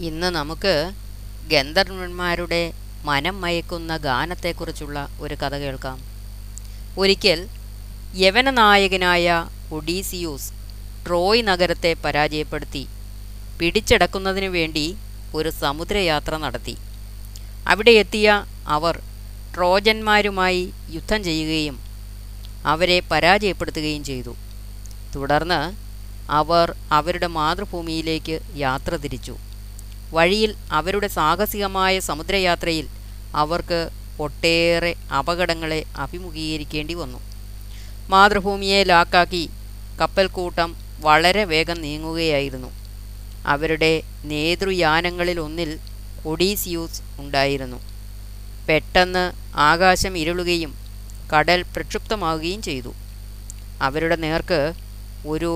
ഇന്ന് നമുക്ക് ഗന്ധർവന്മാരുടെ മനം മയക്കുന്ന ഗാനത്തെക്കുറിച്ചുള്ള ഒരു കഥ കേൾക്കാം. ഒരിക്കൽ യവന നായകനായ ഒഡീസിയൂസ് ട്രോയ് നഗരത്തെ പരാജയപ്പെടുത്തി പിടിച്ചടക്കുന്നതിനു വേണ്ടി ഒരു സമുദ്രയാത്ര നടത്തി. അവിടെ എത്തിയ അവർ ട്രോജന്മാരുമായി യുദ്ധം ചെയ്യുകയും അവരെ പരാജയപ്പെടുത്തുകയും ചെയ്തു. തുടർന്ന് അവർ അവരുടെ മാതൃഭൂമിയിലേക്ക് യാത്ര തിരിച്ചു. വഴിയിൽ അവരുടെ സാഹസികമായ സമുദ്രയാത്രയിൽ അവർക്ക് ഒട്ടേറെ അപകടങ്ങളെ അഭിമുഖീകരിക്കേണ്ടി വന്നു. മാതൃഭൂമിയെ ലാക്കാക്കി കപ്പൽക്കൂട്ടം വളരെ വേഗം നീങ്ങുകയായിരുന്നു. അവരുടെ നേതൃയാനങ്ങളിൽ ഒന്നിൽ ഒഡീസിയൂസ് ഉണ്ടായിരുന്നു. പെട്ടെന്ന് ആകാശം ഇരുളുകയും കടൽ പ്രക്ഷുബ്ധമാവുകയും ചെയ്തു. അവരുടെ നേർക്ക് ഒരു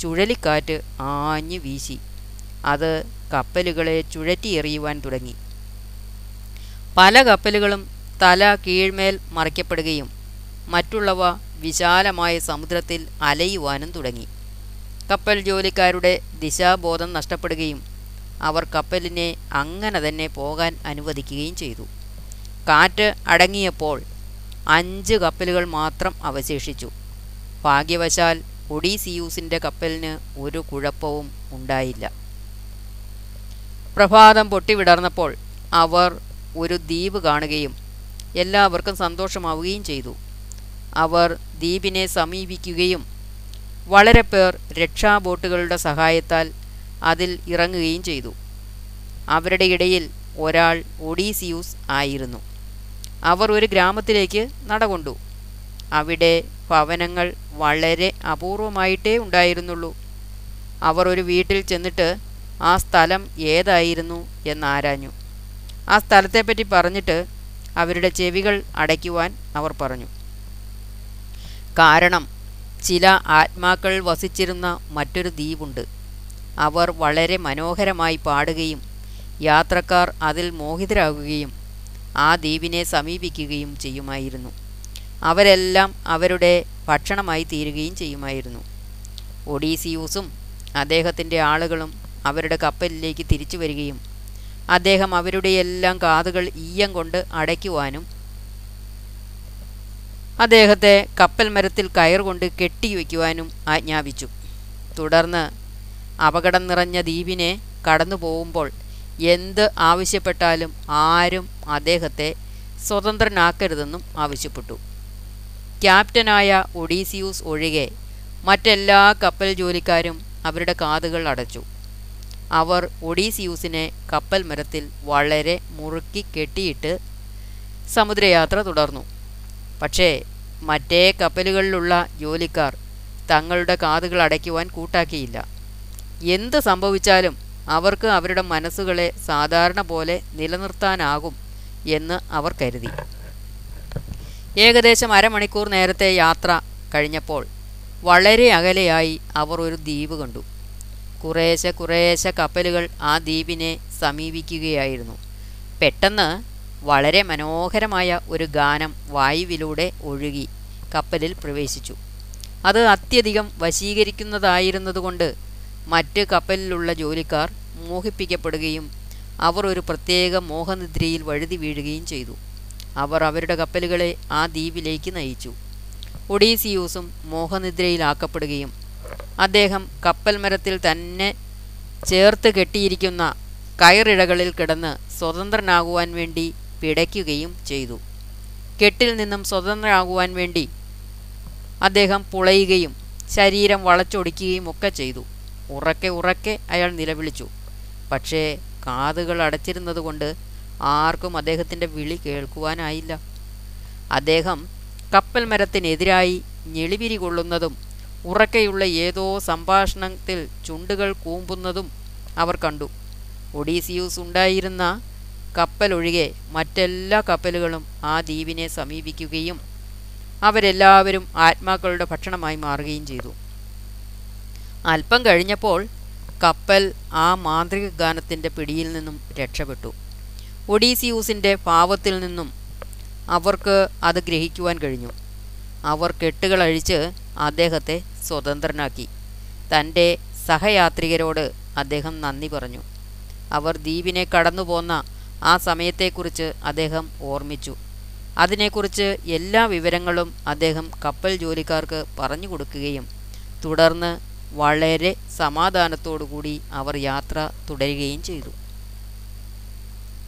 ചുഴലിക്കാറ്റ് ആഞ്ഞു വീശി. അത് കപ്പലുകളെ ചുഴറ്റി ചുഴറ്റിയെറിയുവാൻ തുടങ്ങി. പല കപ്പലുകളും തല കീഴ്മേൽ മറിക്കപ്പെടുകയും മറ്റുള്ളവ വിശാലമായ സമുദ്രത്തിൽ അലയുവാനും തുടങ്ങി. കപ്പൽ ജോലിക്കാരുടെ ദിശാബോധം നഷ്ടപ്പെടുകയും അവർ കപ്പലിനെ അങ്ങനെ തന്നെ പോകാൻ അനുവദിക്കുകയും ചെയ്തു. കാറ്റ് അടങ്ങിയപ്പോൾ അഞ്ച് കപ്പലുകൾ മാത്രം അവശേഷിച്ചു. ഭാഗ്യവശാൽ ഒഡീസിയൂസിന്റെ കപ്പലിന് ഒരു കുഴപ്പവും ഉണ്ടായില്ല. പ്രഭാതം പൊട്ടിവിടർന്നപ്പോൾ അവർ ഒരു ദ്വീപ് കാണുകയും എല്ലാവർക്കും സന്തോഷമാവുകയും ചെയ്തു. അവർ ദ്വീപിനെ സമീപിക്കുകയും വളരെ പേർ രക്ഷാബോട്ടുകളുടെ സഹായത്താൽ അതിൽ ഇറങ്ങുകയും ചെയ്തു. അവരുടെ ഇടയിൽ ഒരാൾ ഒഡീസിയൂസ് ആയിരുന്നു. അവർ ഒരു ഗ്രാമത്തിലേക്ക് നടകൊണ്ടു. അവിടെ ഭവനങ്ങൾ വളരെ അപൂർവമായിട്ടേ ഉണ്ടായിരുന്നുള്ളൂ. അവർ ഒരു വീട്ടിൽ ചെന്നിട്ട് ആ സ്ഥലം ഏതായിരുന്നു എന്നാരാഞ്ഞു ആ സ്ഥലത്തെപ്പറ്റി പറഞ്ഞിട്ട് അവരുടെ ചെവികൾ അടയ്ക്കുവാൻ അവർ പറഞ്ഞു. കാരണം ചില ആത്മാക്കൾ വസിച്ചിരുന്ന മറ്റൊരു ദ്വീപുണ്ട്. അവർ വളരെ മനോഹരമായി പാടുകയും യാത്രക്കാർ അതിൽ മോഹിതരാകുകയും ആ ദ്വീപിനെ സമീപിക്കുകയും ചെയ്യുമായിരുന്നു. അവരെല്ലാം അവരുടെ ഭക്ഷണമായി തീരുകയും ചെയ്യുമായിരുന്നു. ഒഡീസിയൂസും അദ്ദേഹത്തിന്റെ ആളുകളും അവരുടെ കപ്പലിലേക്ക് തിരിച്ചു വരികയും അദ്ദേഹം അവരുടെ എല്ലാം കാതുകൾ ഈയം കൊണ്ട് അടയ്ക്കുവാനും അദ്ദേഹത്തെ കപ്പൽ മരത്തിൽ കയറുകൊണ്ട് കെട്ടിവെക്കുവാനും ആജ്ഞാപിച്ചു. തുടർന്ന് അപകടം നിറഞ്ഞ ദ്വീപിനെ കടന്നു പോകുമ്പോൾ എന്ത് ആവശ്യപ്പെട്ടാലും ആരും അദ്ദേഹത്തെ സ്വതന്ത്രനാക്കരുതെന്നും ആവശ്യപ്പെട്ടു. ക്യാപ്റ്റനായ ഒഡീസിയൂസ് ഒഴികെ മറ്റെല്ലാ കപ്പൽ ജോലിക്കാരും അവരുടെ കാതുകൾ അടച്ചു. അവർ ഒഡീസിയൂസിനെ കപ്പൽ മരത്തിൽ വളരെ മുറുക്കി കെട്ടിയിട്ട് സമുദ്രയാത്ര തുടർന്നു. പക്ഷേ മറ്റേ കപ്പലുകളിലുള്ള ജോലിക്കാർ തങ്ങളുടെ കാതുകൾ അടയ്ക്കുവാൻ കൂട്ടാക്കിയില്ല. എന്ത് സംഭവിച്ചാലും അവർക്ക് അവരുടെ മനസ്സുകളെ സാധാരണ പോലെ നിലനിർത്താനാകും എന്ന് അവർ കരുതി. ഏകദേശം അരമണിക്കൂർ നേരത്തെ യാത്ര കഴിഞ്ഞപ്പോൾ വളരെ അകലെയായി അവർ ഒരു ദ്വീപ് കണ്ടു. കുറേശ്ശെ കുറേശ്ശെ കപ്പലുകൾ ആ ദ്വീപിനെ സമീപിക്കുകയായിരുന്നു. പെട്ടെന്ന് വളരെ മനോഹരമായ ഒരു ഗാനം വായുവിലൂടെ ഒഴുകി കപ്പലിൽ പ്രവേശിച്ചു. അത് അത്യധികം വശീകരിക്കുന്നതായിരുന്നതുകൊണ്ട് മറ്റ് കപ്പലിലുള്ള ജോലിക്കാർ മോഹിപ്പിക്കപ്പെടുകയും അവർ ഒരു പ്രത്യേക മോഹനിദ്രയിൽ വഴുതി വീഴുകയും ചെയ്തു. അവർ അവരുടെ കപ്പലുകളെ ആ ദ്വീപിലേക്ക് നയിച്ചു. ഒഡീസിയൂസും മോഹനിദ്രയിലാക്കപ്പെടുകയും അദ്ദേഹം കപ്പൽ മരത്തിൽ തന്നെ ചേർത്ത് കെട്ടിയിരിക്കുന്ന കയറിഴകളിൽ കിടന്ന് സ്വതന്ത്രനാകുവാൻ വേണ്ടി പിടയ്ക്കുകയും ചെയ്തു. കെട്ടിൽ നിന്നും സ്വതന്ത്രനാകുവാൻ വേണ്ടി അദ്ദേഹം പുളയുകയും ശരീരം വളച്ചൊടിക്കുകയും ഒക്കെ ചെയ്തു. ഉറക്കെ ഉറക്കെ അയാൾ നിലവിളിച്ചു. പക്ഷേ കാതുകൾ അടച്ചിരുന്നതുകൊണ്ട് ആർക്കും അദ്ദേഹത്തിന്റെ വിളി കേൾക്കുവാനായില്ല. അദ്ദേഹം കപ്പൽ മരത്തിനെതിരായി ഞെളിവിരി കൊള്ളുന്നതും ഉറക്കെയുള്ള ഏതോ സംഭാഷണത്തിൽ ചുണ്ടുകൾ കൂമ്പുന്നതും അവർ കണ്ടു. ഒഡീസിയൂസ് ഉണ്ടായിരുന്ന കപ്പലൊഴികെ മറ്റെല്ലാ കപ്പലുകളും ആ ദ്വീപിനെ സമീപിക്കുകയും അവരെല്ലാവരും ആത്മാക്കളുടെ ഭക്ഷണമായി മാറുകയും ചെയ്തു. അല്പം കഴിഞ്ഞപ്പോൾ കപ്പൽ ആ മാന്ത്രിക ഗാനത്തിന്റെ പിടിയിൽ നിന്നും രക്ഷപ്പെട്ടു. ഒഡീസിയൂസിന്റെ ഭാവത്തിൽ നിന്നും അവർക്ക് അത് ഗ്രഹിക്കുവാൻ കഴിഞ്ഞു. അവർ കെട്ടുകളഴിച്ച് അദ്ദേഹത്തെ സ്വതന്ത്രനാക്കി. തന്റെ സഹയാത്രികരോട് അദ്ദേഹം നന്ദി പറഞ്ഞു. അവർ ദ്വീപിനെ കടന്നു പോന്ന ആ സമയത്തെക്കുറിച്ച് അദ്ദേഹം ഓർമ്മിച്ചു. അതിനെക്കുറിച്ച് എല്ലാ വിവരങ്ങളും അദ്ദേഹം കപ്പൽ ജോലിക്കാർക്ക് പറഞ്ഞു കൊടുക്കുകയും തുടർന്ന് വളരെ സമാധാനത്തോടു കൂടി അവർ യാത്ര തുടരുകയും ചെയ്തു.